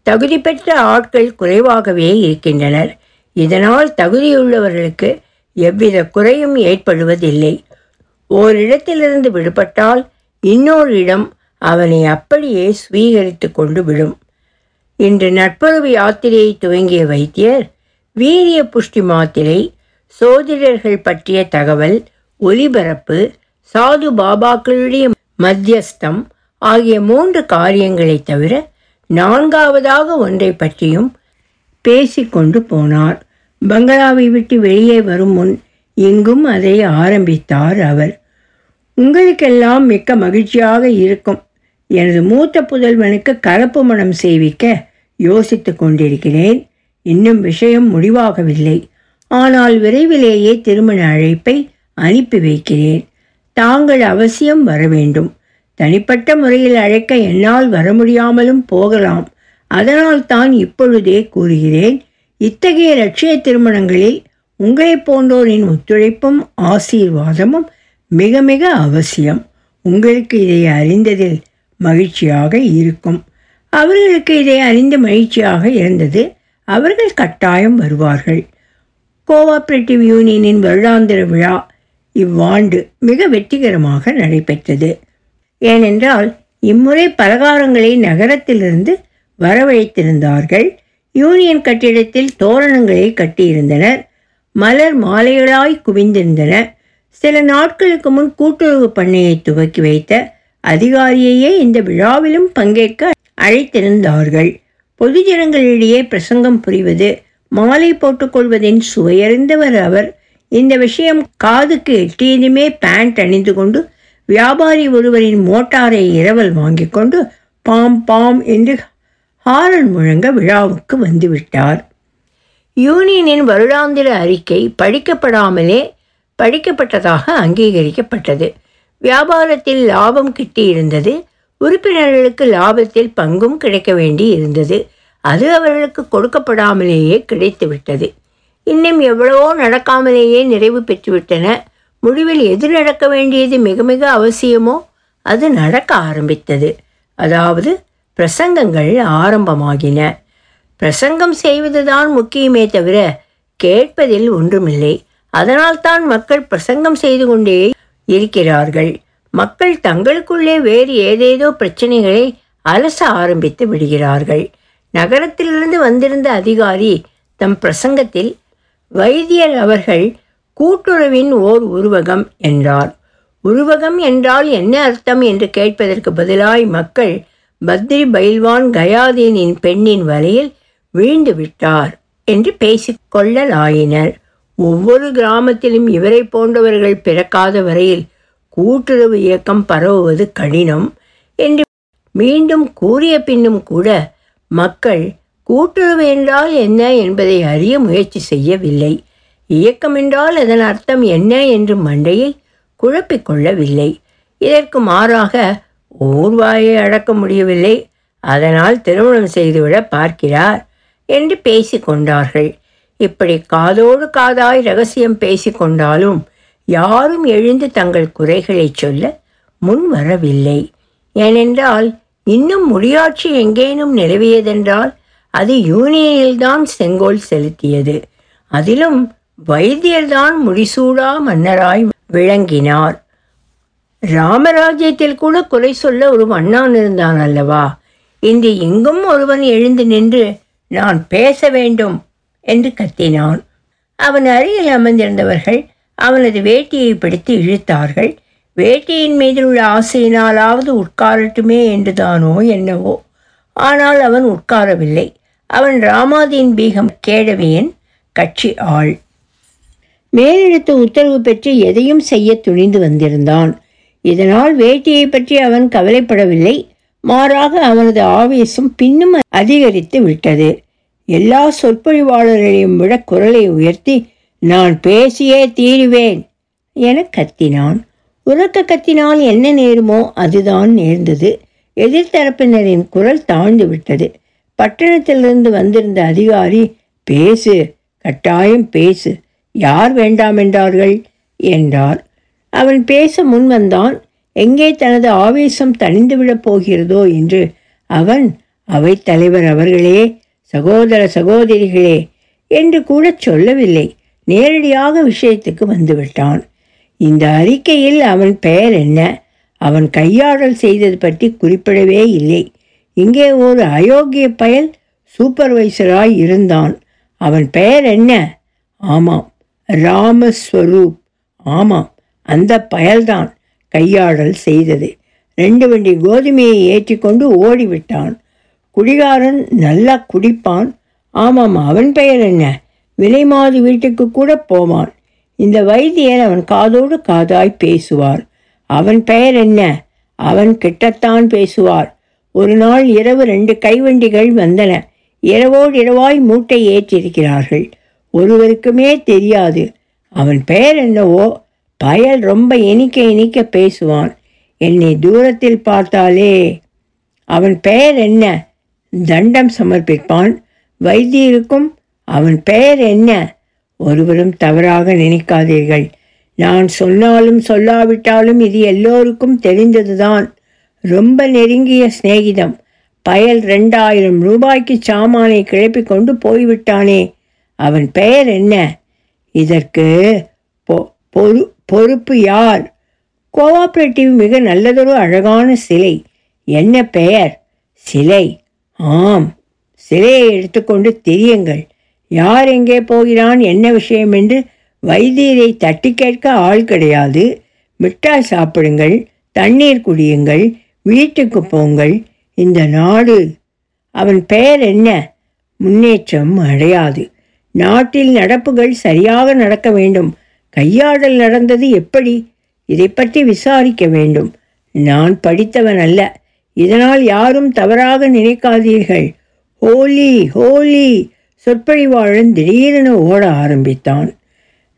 தகுதி பெற்ற ஆட்கள் குறைவாகவே இருக்கின்றனர். இதனால் தகுதியுள்ளவர்களுக்கு எவ்வித குறையும் ஏற்படுவதில்லை. ஓரிடத்திலிருந்து விடுபட்டால் இன்னொரு இடம் அவனை அப்படியே ஸ்வீகரித்து கொண்டு விடும். இன்று நட்புறவு யாத்திரையை துவங்கிய வைத்தியர் வீரிய புஷ்டி மாத்திரை சோதிடர்கள் பற்றிய தகவல் ஒலிபரப்பு சாது பாபாக்களுடைய மத்தியஸ்தம் ஆகிய மூன்று காரியங்களைத் தவிர நான்காவதாக ஒன்றை பற்றியும் பேசிக்கொண்டு போனார். பங்களாவை விட்டு வெளியே வரும் முன் எங்கும் அதை ஆரம்பித்தார் அவர். உங்களுக்கெல்லாம் மிக்க மகிழ்ச்சியாக இருக்கும். எனது மூத்த புதல்வனுக்கு கலப்பு மனம் செய்விக்க யோசித்து கொண்டிருக்கிறேன். இன்னும் விஷயம் முடிவாகவில்லை. ஆனால் விரைவிலேயே திருமண அழைப்பை அனுப்பி வைக்கிறேன். தாங்கள் அவசியம் வர வேண்டும். தனிப்பட்ட முறையில் அழைக்க என்னால் வர முடியாமலும் போகலாம். அதனால் தான் இப்பொழுதே கூறுகிறேன் இத்தகைய லட்சிய திருமணங்களில் உங்களைப் போன்றோரின் ஒத்துழைப்பும் ஆசீர்வாதமும் மிக மிக அவசியம். உங்களுக்கு இதை அறிந்ததில் மகிழ்ச்சியாக இருக்கும். அவர்களுக்கு இதை அறிந்த மகிழ்ச்சியாக இருந்தது. அவர்கள் கட்டாயம் வருவார்கள். கோஆப்ரேட்டிவ் யூனியனின் வருடாந்திர விழா இவ்வாண்டு மிக வெற்றிகரமாக நடைபெற்றது. ஏனென்றால் இம்முறை பலகாரங்களை நகரத்திலிருந்து வரவழைத்திருந்தார்கள். யூனியன் கட்டிடத்தில் தோரணங்களை கட்டியிருந்தனர். மலர் மாலைகளாய் குவிந்திருந்தன சில நாட்களுக்கு முன் கூட்டுறவு பண்ணையை துவக்கி வைத்த அதிகாரியையே இந்த விழாவிலும் பங்கேற்க அழைத்திருந்தார்கள். பொதுஜனங்களிடையே பிரசங்கம் புரிவது மாலை போட்டுக்கொள்வதின் சுவையறிந்தவர் அவர். இந்த விஷயம் காதுக்கு எட்டியதுமே பேண்ட் அணிந்து கொண்டு வியாபாரி ஒருவரின் மோட்டாரை இரவல் வாங்கி கொண்டு பாம் பாம் என்று ஹாரன் முழங்க விழாவுக்கு வந்துவிட்டார். யூனியனின் வருடாந்திர அறிக்கை படிக்கப்படாமலே படிக்கப்பட்டதாக அங்கீகரிக்கப்பட்டது. வியாபாரத்தில் லாபம் கிட்டியிருந்தது. உறுப்பினர்களுக்கு லாபத்தில் பங்கும் கிடைக்க வேண்டி இருந்தது. அது அவர்களுக்கு கொடுக்கப்படாமலேயே கிடைத்துவிட்டது. இன்னும் எவ்வளவோ நடக்காமலேயே நிறைவு பெற்றுவிட்டன. முடிவில் எது நடக்க வேண்டியது மிக மிக அவசியமோ அது நடக்க ஆரம்பித்தது. அதாவது பிரசங்கங்கள் ஆரம்பமாகின. பிரசங்கம் செய்வதுதான் முக்கியமே தவிர கேட்பதில் ஒன்றுமில்லை. அதனால்தான் மக்கள் பிரசங்கம் செய்து கொண்டே இருக்கிறார்கள். மக்கள் தங்களுக்குள்ளே வேறு ஏதேதோ பிரச்சனைகளை அலச ஆரம்பித்து விடுகிறார்கள். நகரத்திலிருந்து வந்திருந்த அதிகாரி தம் பிரசங்கத்தில் வைத்தியர் அவர்கள் கூட்டுறவின் ஓர் உருவகம் என்றார். உருவகம் என்றால் என்ன அர்த்தம் என்று கேட்பதற்கு பதிலாய் மக்கள் பத்ரி பைல்வான் கயாதீனின் பெண்ணின் வலையில் வீழ்ந்து விட்டார் என்று பேசிக்கொள்ளலாயினர் ஒவ்வொரு கிராமத்திலும் இவரை போன்றவர்கள் பிறக்காத வரையில் கூட்டுறவு இயக்கம் பரவுவது கடினம் என்று மீண்டும் கூறிய பின்னும் கூட மக்கள் கூட்டுறவு என்றால் என்ன என்பதை அறிய முயற்சி செய்யவில்லை. இயக்கம் என்றால் அதன் அர்த்தம் என்ன என்று மண்டையை குழப்பிக்கொள்ளவில்லை இதற்கு மாறாக ஊர்வாயை அடக்க முடியவில்லை. அதனால் திருமணம் செய்துவிட பார்க்கிறார் என்று பேசிக்கொண்டார்கள் இப்படி காதோடு காதாய் ரகசியம் பேசிக்கொண்டாலும் யாரும் எழுந்து தங்கள் குறைகளை சொல்ல முன் வரவில்லை. ஏனென்றால் இன்னும் முடியாட்சி எங்கேனும் நிலவியதென்றால் அது யூனியனில்தான் செங்கோல் செலுத்தியது. அதிலும் வைத்தியர்தான் முடிசூடா மன்னராய் விளங்கினார். ராமராஜ்யத்தில் கூட குறை சொல்ல ஒரு மன்னான் இருந்தான் அல்லவா? இன்று எங்கும் ஒருவன் எழுந்து நின்று நான் பேச வேண்டும் என்று கத்தினான். அவன் அருகில் அமர்ந்திருந்தவர்கள் அவனது வேட்டியை பிடித்து இழுத்தார்கள். வேட்டியின் மீது உள்ள ஆசையினாலாவது உட்காரட்டுமே என்றுதானோ என்னவோ. ஆனால் அவன் உட்காரவில்லை. அவன் ராமாதீன் பீகம் கேடவியின் கட்சி ஆள். மேலெழுத்து உத்தரவு பெற்று எதையும் செய்ய துணிந்து வந்திருந்தான். இதனால் வேட்டியை பற்றி அவன் கவலைப்படவில்லை. மாறாக அவனது ஆவேசம் பின்னும் அதிகரித்து விட்டது. எல்லா சொற்பொழிவாளர்களையும் விட குரலை உயர்த்தி நான் பேசியே தீருவேன் என கத்தினான். உறக்க கத்தினால் என்ன நேருமோ அதுதான் நேர்ந்தது. எதிர்த்தரப்பினரின் குரல் தாழ்ந்து விட்டது. பட்டணத்திலிருந்து வந்திருந்த அதிகாரி பேசு கட்டாயம் பேசு யார் வேண்டாம் என்றார்கள்? என்றார். அவன் பேச முன் வந்தான். எங்கே தனது ஆவேசம் தணிந்துவிடப் போகிறதோ என்று. அவன் அவைத்தலைவர் அவர்களே சகோதர சகோதரிகளே என்று கூட சொல்லவில்லை. நேரடியாக விஷயத்துக்கு வந்துவிட்டான். இந்த அறிக்கையில் அவன் பெயர் என்ன? அவன் கையாடல் செய்தது பற்றி குறிப்பிடவே இல்லை. இங்கே ஒரு அயோக்கிய பயல் சூப்பர்வைசராய் இருந்தான். அவன் பெயர் என்ன? ஆமாம் ராமஸ்வரூப். ஆமாம் அந்த பயல்தான் கையாடல் செய்தது. ரெண்டு வண்டி கோதுமையை ஏற்றிக்கொண்டு ஓடிவிட்டான். குடிகாரன் நல்லா குடிப்பான். ஆமாம் அவன் பெயர் என்ன? விலைமாது வீட்டுக்கு கூட போவான். இந்த வைத்தியன் அவன் காதோடு காதாய் பேசுவார். அவன் பெயர் என்ன? அவன் கிட்டத்தான் பேசுவார். ஒரு நாள் இரவு ரெண்டு கைவண்டிகள் வந்தன. இரவோடு இரவாய் மூட்டை ஏற்றிருக்கிறார்கள். ஒருவருக்குமே தெரியாது. அவன் பெயர் என்னவோ? பயல் ரொம்ப இனிக்க இனிக்க பேசுவான். என்னை தூரத்தில் பார்த்தாலே. அவன் பெயர் என்ன? தண்டம் சமர்ப்பிப்பான். வைத்தியருக்கும் அவன் பெயர் என்ன? ஒருவரும் தவறாக நினைக்காதீர்கள். நான் சொன்னாலும் சொல்லாவிட்டாலும் இது எல்லோருக்கும் தெரிந்ததுதான். ரொம்ப நெருங்கிய சிநேகிதம். பயல் ரெண்டாயிரம் ரூபாய்க்கு சாமானை கிளப்பி கொண்டு போய்விட்டானே. அவன் பெயர் என்ன? இதற்கு பொ- பொறு பொறுப்பு யார்? கோஆப்ரேட்டிவ் மிக நல்லதொரு அழகான சிலை. என்ன பெயர்? சிலை. ஆம். சிலையை எடுத்துக்கொண்டு திரியுங்கள். யார் எங்கே போகிறான்? என்ன விஷயம் என்று வைத்தியரை தட்டி கேட்க ஆள் கிடையாது. மிட்டாய் சாப்பிடுங்கள். தண்ணீர் குடியுங்கள். வீட்டுக்கு போங்கள். இந்த நாடு. அவன் பெயர் என்ன? முன்னேற்றம் அடையாது. நாட்டில் நடப்புகள் சரியாக நடக்க வேண்டும். கையாடல் நடந்தது எப்படி? இதை பற்றி விசாரிக்க வேண்டும். நான் படித்தவன் அல்ல. இதனால் யாரும் தவறாக நினைக்காதீர்கள். ஹோலி ஹோலி! சொற்பொழிவாளன் திடீரென ஓட ஆரம்பித்தான்.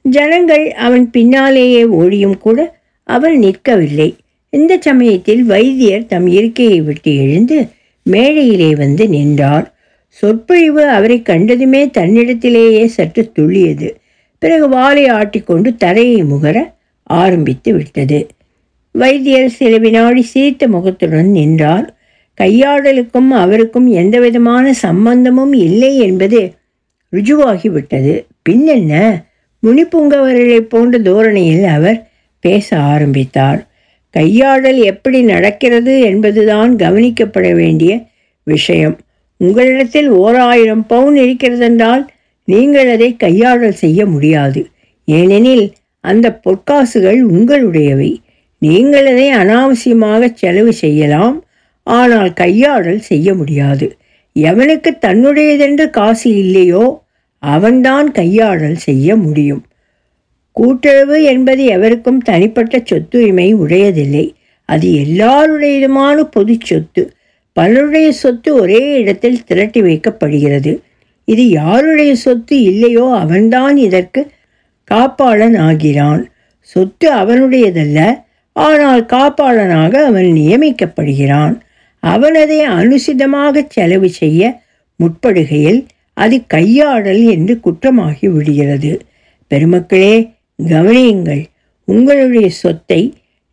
ஜனங்கள் அவன் பின்னாலேயே ஓடியும் கூட அவன் நிற்கவில்லை. இந்த சமயத்தில் வைத்தியர் தம் இருக்கையை விட்டு எழுந்து மேடையிலே வந்து நின்றார். சொற்பொழிவு அவரை கண்டதுமே தன்னிடத்திலேயே சற்று துள்ளியது. பிறகு வாளை ஆட்டிக்கொண்டு தரையை முகர ஆரம்பித்து விட்டது. வைத்தியர் சில வினாடி சிரித்த முகத்துடன் நின்றார். கையாடலுக்கும் அவருக்கும் எந்தவிதமான சம்பந்தமும் இல்லை என்பது ருஜுவாகிவிட்டது. பின்னென்ன? முனிப்புங்கவர்களைப் போன்ற தோரணையில் அவர் பேச ஆரம்பித்தார். கையாடல் எப்படி நடக்கிறது என்பதுதான் கவனிக்கப்பட வேண்டிய விஷயம். உங்களிடத்தில் ஓர் ஆயிரம் பவுன் இருக்கிறதென்றால் நீங்கள் அதை கையாடல் செய்ய முடியாது. ஏனெனில் அந்த பொற்காசுகள் உங்களுடையவை. நீங்கள் அதை அனாவசியமாக செலவு செய்யலாம். ஆனால் கையாடல் செய்ய முடியாது. எவனுக்கு தன்னுடையதென்று காசு இல்லையோ அவன்தான் கையாடல் செய்ய முடியும். கூட்டுறவு என்பது எவருக்கும் தனிப்பட்ட சொத்துரிமை உடையதில்லை. அது எல்லாருடையதுமான பொது சொத்து. பலருடைய சொத்து ஒரே இடத்தில் திரட்டி வைக்கப்படுகிறது. இது யாருடைய சொத்து இல்லையோ அவன்தான் இதற்கு காப்பாளன் ஆகிறான். சொத்து அவனுடையதல்ல ஆனால் காப்பாளனாக அவன் நியமிக்கப்படுகிறான். அவனதை அனுசிதமாக செலவு செய்ய முற்படுகையில் அது கையாடல் என்று குற்றமாகி விடுகிறது. பெருமக்களே கவனியுங்கள் உங்களுடைய சொத்தை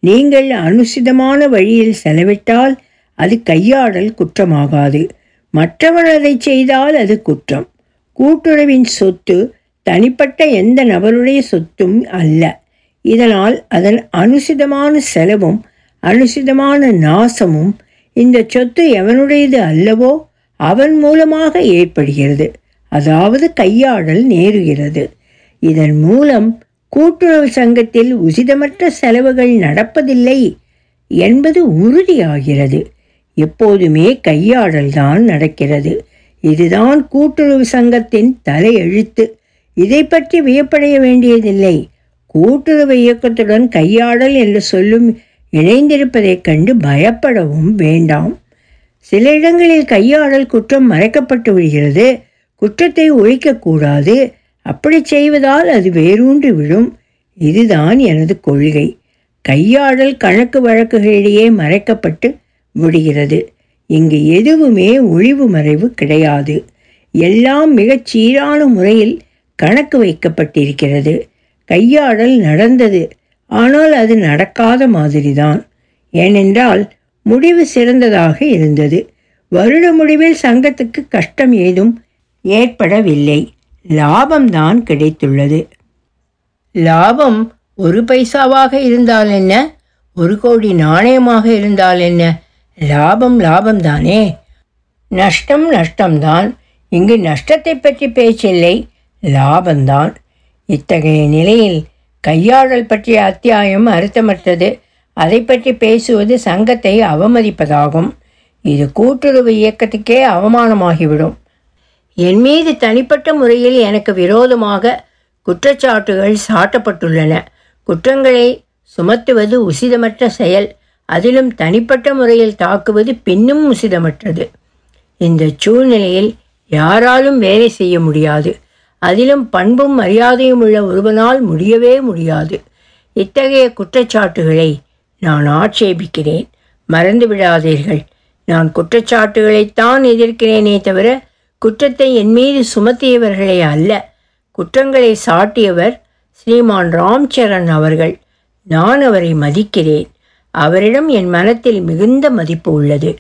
நீங்கள் அனுசிதமான வழியில் செலவிட்டால் அது கையாடல் குற்றமாகாது. மற்றவன் அதை செய்தால் அது குற்றம். கூட்டுறவின் சொத்து தனிப்பட்ட எந்த நபருடைய சொத்தும் அல்ல. இதனால் அதன் அனுசிதமான செலவும் அனுசிதமான நாசமும் இந்த சொத்து எவனுடையது அல்லவோ அவன் மூலமாக ஏற்படுகிறது. அதாவது கையாடல் நேருகிறது. இதன் மூலம் கூட்டுறவு சங்கத்தில் உசிதமற்ற செலவுகள் நடப்பதில்லை என்பது உறுதியாகிறது. எப்போதுமே கையாடல்தான் நடக்கிறது. இதுதான் கூட்டுறவு சங்கத்தின் தலையெழுத்து. இதை பற்றி வியப்படைய வேண்டியதில்லை. கூட்டுறவு இயக்கத்துடன் கையாடல் என்று சொல்லும் இணைந்திருப்பதைக் கண்டு பயப்படவும் வேண்டாம். சில இடங்களில் கையாடல் குற்றம் மறைக்கப்பட்டு விடுகிறது. குற்றத்தை ஒழிக்கக்கூடாது அப்படி செய்வதால் அது வேரூன்றி விடும். இதுதான் எனது கொள்கை. கையாடல் கணக்கு வழக்குகளிடையே மறைக்கப்பட்டு முடிகிறது இங்கு எதுவுமே ஒளிவு மறைவு கிடையாது. எல்லாம் மிகச் சீரான முறையில் கணக்கு வைக்கப்பட்டிருக்கிறது. கையாடல் நடந்தது. ஆனால் அது நடக்காத மாதிரிதான். ஏனென்றால் முடிவு சிறந்ததாக இருந்தது. வருட முடிவில் சங்கத்துக்கு கஷ்டம் ஏதும் ஏற்படவில்லை. லாபம்தான் கிடைத்துள்ளது. லாபம் ஒரு பைசாவாக இருந்தால் என்ன? ஒரு கோடி நாணயமாக இருந்தால் என்ன? லாபம் லாபம்தானே? நஷ்டம் நஷ்டம்தான். இங்கு நஷ்டத்தை பற்றி பேச்சில்லை லாபம்தான். இத்தகைய நிலையில் கையாடல் பற்றிய அத்தியாயம் அர்த்தமற்றது. அதை பற்றி பேசுவது சங்கத்தை அவமதிப்பதாகும். இது கூட்டுறவு இயக்கத்துக்கே அவமானமாகிவிடும். என் மீது தனிப்பட்ட முறையில் எனக்கு விரோதமாக குற்றச்சாட்டுகள் சாட்டப்பட்டுள்ளன. குற்றங்களை சுமத்துவது உசிதமற்ற செயல். அதிலும் தனிப்பட்ட முறையில் தாக்குவது பின்னும் உசிதமற்றது. இந்த சூழ்நிலையில் யாராலும் வேலை செய்ய முடியாது. அதிலும் பண்பும் மரியாதையும் உள்ள ஒருவனால் முடியவே முடியாது. இத்தகைய குற்றச்சாட்டுகளை நான் ஆட்சேபிக்கிறேன். மறந்து விடாதீர்கள். நான் குற்றச்சாட்டுகளைத்தான் எதிர்க்கிறேனே தவிர குற்றத்தை என் மீது சுமத்தியவர்களே அல்ல. குற்றங்களை சாட்டியவர் ஸ்ரீமான் ராம்சரண் அவர்கள். நான் அவரை மதிக்கிறேன். அவரிடம் என் மனத்தில் மிகுந்த மதிப்பு உள்ளது.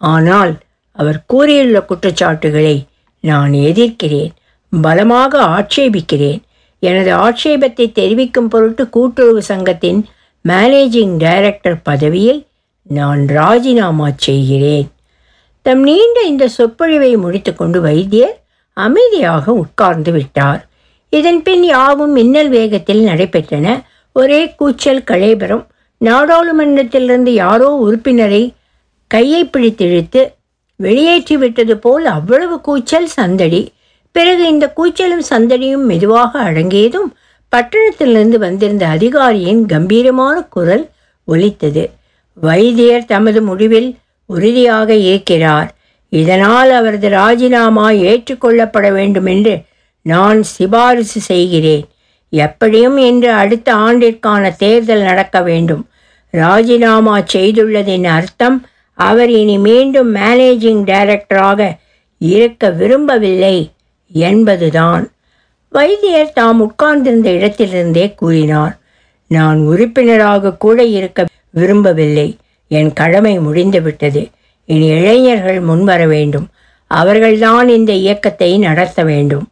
ஆனால் அவர் கூறியுள்ள குற்றச்சாட்டுகளை நான் எதிர்க்கிறேன் பலமாக ஆட்சேபிக்கிறேன். எனது ஆட்சேபத்தை தெரிவிக்கும் பொருட்டு கூட்டுறவு சங்கத்தின் மேனேஜிங் டைரக்டர் பதவியை நான் ராஜினாமா செய்கிறேன். தம் நீண்ட இந்த சொற்பொழிவை முடித்துக்கொண்டு வைத்தியர் அமைதியாக உட்கார்ந்து விட்டார். இதன் பின் யாவும் மின்னல் வேகத்தில் நடைபெற்றன. ஒரே கூச்சல் களைபரம் நாடாளுமன்றத்திலிருந்து யாரோ உறுப்பினரை கையை பிடித்திழுத்து வெளியேற்றி விட்டது போல் அவ்வளவு கூச்சல் சந்தடி. பிறகு இந்த கூச்சலும் சந்தடியும் மெதுவாக அடங்கியதும் பட்டணத்திலிருந்து வந்திருந்த அதிகாரியின் கம்பீரமான குரல் ஒலித்தது. வைத்தியர் தமது முடிவில் உறுதியாக இருக்கிறார். இதனால் அவரது ராஜினாமா ஏற்றுக்கொள்ளப்பட வேண்டும் என்று நான் சிபாரிசு செய்கிறேன். எப்படியும் இன்று அடுத்த ஆண்டிற்கான தேர்தல் நடக்க வேண்டும். ராஜினாமா செய்துள்ளதின் அர்த்தம் அவர் இனி மீண்டும் மேனேஜிங் டைரக்டராக இருக்க விரும்பவில்லை என்பதுதான். வைத்தியர் தாம் உட்கார்ந்திருந்த இடத்திலிருந்தே கூறினார் நான் உறுப்பினராக கூட இருக்க விரும்பவில்லை. என் கடமை முடிந்துவிட்டது. இனி இளைஞர்கள் முன்வர வேண்டும். அவர்கள்தான் இந்த இயக்கத்தை நடத்த வேண்டும்.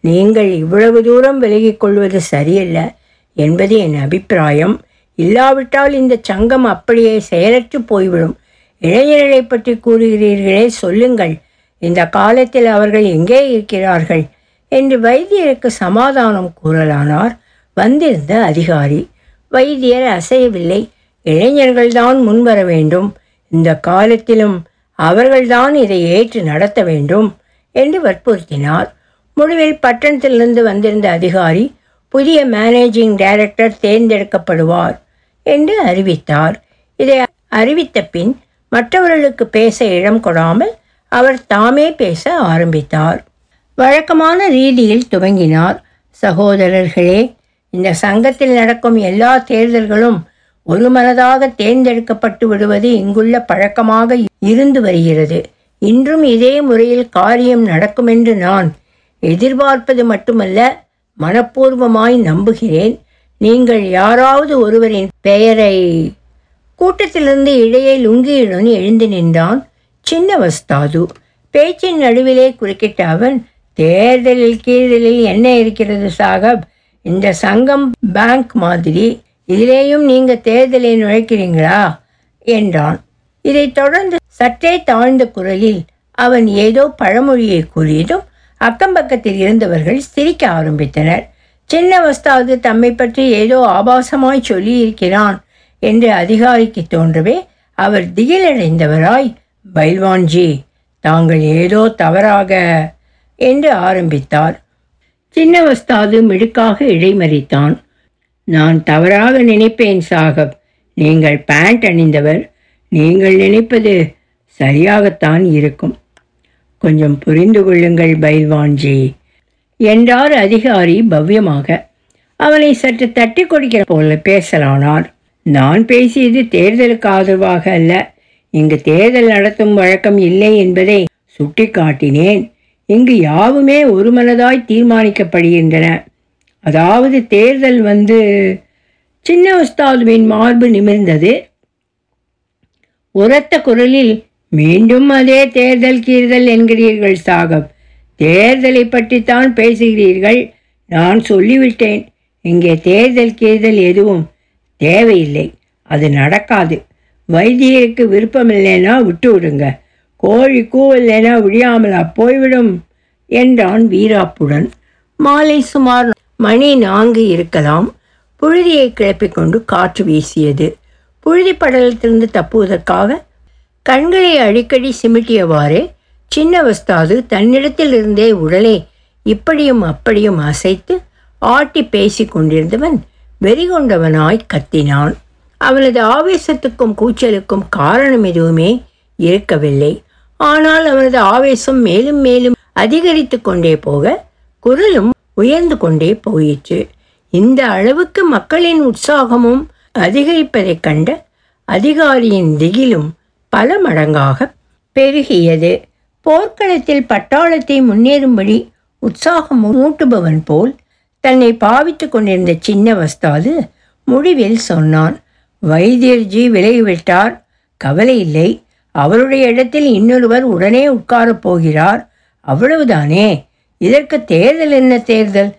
நீங்கள் இவ்வளவு தூரம் விலகிக் கொள்வது சரியல்ல என்பது என் அபிப்பிராயம். இல்லாவிட்டால் இந்த சங்கம் அப்படியே செயலற்று போய்விடும். இளைஞர்களை பற்றி கூறுகிறீர்களே சொல்லுங்கள். இந்த காலத்தில் அவர்கள் எங்கே இருக்கிறார்கள்? என்று வைத்தியருக்கு சமாதானம் கூறலானார். வந்திருந்த அதிகாரி வைத்தியர் அசையவில்லை. இளைஞர்கள்தான் முன்வர வேண்டும். இந்த காலத்திலும் அவர்கள்தான் இதை ஏற்று நடத்த வேண்டும் என்று வற்புறுத்தினார். முடிவில் பட்டணத்திலிருந்து வந்திருந்த அதிகாரி புதிய மேனேஜிங் டைரக்டர் தேர்ந்தெடுக்கப்படுவார் என்று அறிவித்தார். இதை அறிவித்த பின் மற்றவர்களுக்கு பேச இடம் கொடாமல் அவர் தாமே பேச ஆரம்பித்தார். வழக்கமான ரீதியில் துவங்கினார். சகோதரர்களே இந்த சங்கத்தில் நடக்கும் எல்லா தேர்தல்களும் ஒரு மனதாக தேர்ந்தெடுக்கப்பட்டு விடுவது இங்குள்ள பழக்கமாக இருந்து வருகிறது. இன்றும் இதே முறையில் காரியம் நடக்குமென்று நான் எதிர்பார்ப்பது மட்டுமல்ல மனப்பூர்வமாய் நம்புகிறேன். நீங்கள் யாராவது ஒருவரின் பெயரை கூட்டத்திலிருந்து இடையே லுங்கியுடன் எழுந்து நின்றான் சின்ன வஸ்தாது பேச்சின் நடுவிலே குறுக்கிட்ட அவன் தேர்தலில் கீழ்தலில் என்ன இருக்கிறது சாகப்? இந்த சங்கம் பேங்க் மாதிரி. இதிலேயும் நீங்க தேர்தலை நுழைக்கிறீங்களா? என்றான். இதைத் தொடர்ந்து சற்றே தாழ்ந்த குரலில் அவன் ஏதோ பழமொழியை கூறியதும் அக்கம்பக்கத்தில் இருந்தவர்கள் சிரிக்க ஆரம்பித்தனர். சின்ன வஸ்தாவது தம்மை பற்றி ஏதோ ஆபாசமாய் சொல்லியிருக்கிறான் என்று அதிகாரிக்கு தோன்றவே அவர் திகிலடைந்தவராய் பைல்வான்ஜி தாங்கள் ஏதோ தவறாக என்று ஆரம்பித்தார். சின்னவஸ்தாது மிடுக்காக இடைமறித்தான். நான் தவறாக நினைப்பேன் சாகப். நீங்கள் பேண்ட் அணிந்தவர். நீங்கள் நினைப்பது சரியாகத்தான் இருக்கும். கொஞ்சம் புரிந்து கொள்ளுங்கள் பைல்வான்ஜி. என்றார் அதிகாரி பவ்யமாக. அவனை சற்று தட்டி கொடுக்கிற போல பேசலானார். நான் பேசியது தேர்தலுக்கு ஆதரவாக அல்ல. இங்கு தேர்தல் நடத்தும் வழக்கம் இல்லை என்பதை சுட்டிக்காட்டினேன். இங்கு யாவுமே ஒருமனதாய் தீர்மானிக்கப்படுகின்றன. அதாவது தேர்தல் வந்து சின்ன உஸ்தாதுவின் மார்பு நிமிர்ந்தது. உரத்த குரலில் மீண்டும் அதே தேர்தல் கீர்தல் என்கிறீர்கள் சாகப். தேர்தலை பற்றித்தான் பேசுகிறீர்கள். நான் சொல்லிவிட்டேன். இங்கே தேர்தல் கீர்தல் எதுவும் தேவையில்லை. அது நடக்காது. வைத்தியருக்கு விருப்பமில்லைன்னா விட்டு விடுங்க கோழி கூவல்லைனா விடியாமலா போய்விடும் என்றான் வீராப்புடன். மாலை சுமார் மணி நான்கு இருக்கலாம். புழுதியை கிளப்பிக் கொண்டு காற்று வீசியது. புழுதி படலத்திலிருந்து தப்புவதற்காக கண்களை அடிக்கடி சிமிட்டியவாறே சின்ன வஸ்தாது தன்னிடத்தில் இருந்தே உடலை இப்படியும் அப்படியும் அசைத்து ஆட்டி பேசிக் கொண்டிருந்தவன் வெறிகொண்டவனாய் கத்தினான். அவனது ஆவேசத்துக்கும் கூச்சலுக்கும் காரணம் எதுவுமே இருக்கவில்லை. ஆனால் அவனது ஆவேசம் மேலும் மேலும் அதிகரித்து கொண்டே போக குரலும் உயர்ந்து கொண்டே போயிற்று. இந்த அளவுக்கு மக்களின் உற்சாகமும் அதிகரிப்பதைக் கண்ட அதிகாரியின் திகிலும் பல மடங்காக பெருகியது. போர்க்களத்தில் பட்டாளத்தை முன்னேறும்படி உற்சாகம் மூட்டுபவன் போல் தன்னை பாவித்து கொண்டிருந்த சின்ன வஸ்தாது முடிவில் சொன்னான் வைத்தியர்ஜி விலகிவிட்டார் கவலை இல்லை. அவருடைய இடத்தில் இன்னொருவர் உடனே உட்காரப் போகிறார். அவ்வளவுதானே? இதற்கு தேர்தல் என்ன தேர்தல்?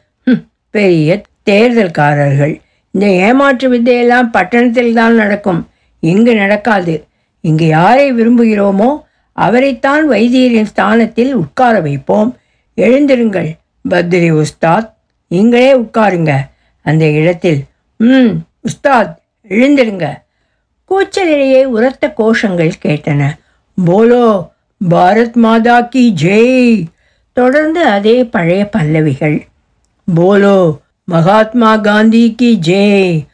பெரிய தேர்தல்காரர்கள். இந்த ஏமாற்று வித்தையெல்லாம் பட்டணத்தில் தான் நடக்கும். இங்கு நடக்காது. இங்கு யாரை விரும்புகிறோமோ அவரைத்தான் வைத்தியரின் ஸ்தானத்தில் உட்கார வைப்போம். எழுந்திருங்கள் பத்ரி உஸ்தாத். நீங்களே உட்காருங்க. அந்த இடத்தில் ம் உஸ்தாத் எழுந்திருங்க. கூச்சலிடையே உரத்த கோஷங்கள் கேட்டன. போலோ பாரத் மாதா கி ஜெய். தொடர்ந்து அதே பழைய பல்லவிகள் போலோ மகாத்மா காந்தி கி ஜெய்.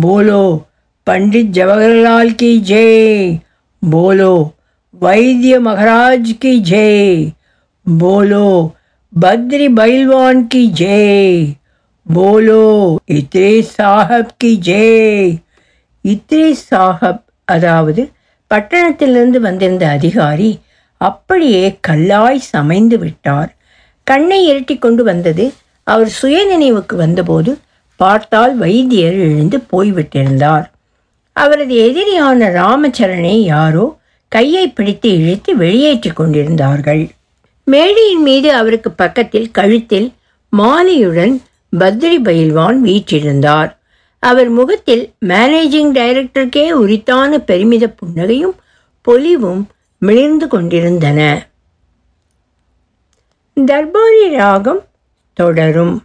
போலோ பண்டிட் ஜவஹர்லால் கி ஜெய். போலோ வைத்திய மகாராஜ் की जय बोलो बद्री बैलवान की जय बोलो इतरे साहब की जय இத்ரி சாஹப் அதாவது பட்டணத்திலிருந்து வந்திருந்த அதிகாரி அப்படியே கல்லாய் சமைந்து விட்டார் கண்ணை இரட்டி கொண்டு வந்தது அவர் சுயநினைவுக்கு வந்தபோது பார்த்தால் வைத்தியர் எழுந்து போய்விட்டிருந்தார் அவரது எதிரியான ராமச்சரனை யாரோ கையை பிடித்து இழுத்து வெளியேற்றிக் கொண்டிருந்தார்கள். மேடையின் மீது அவருக்கு பக்கத்தில் கழுத்தில் மாலையுடன் பத்ரி பயில்வான் வீற்றிருந்தார். அவர் முகத்தில் மேனேஜிங் டைரக்டருக்கே உரித்தான பெருமித புன்னகையும் பொலிவும் மிளிர்ந்து கொண்டிருந்தன. தர்பாரி ராகம் தொடரும்.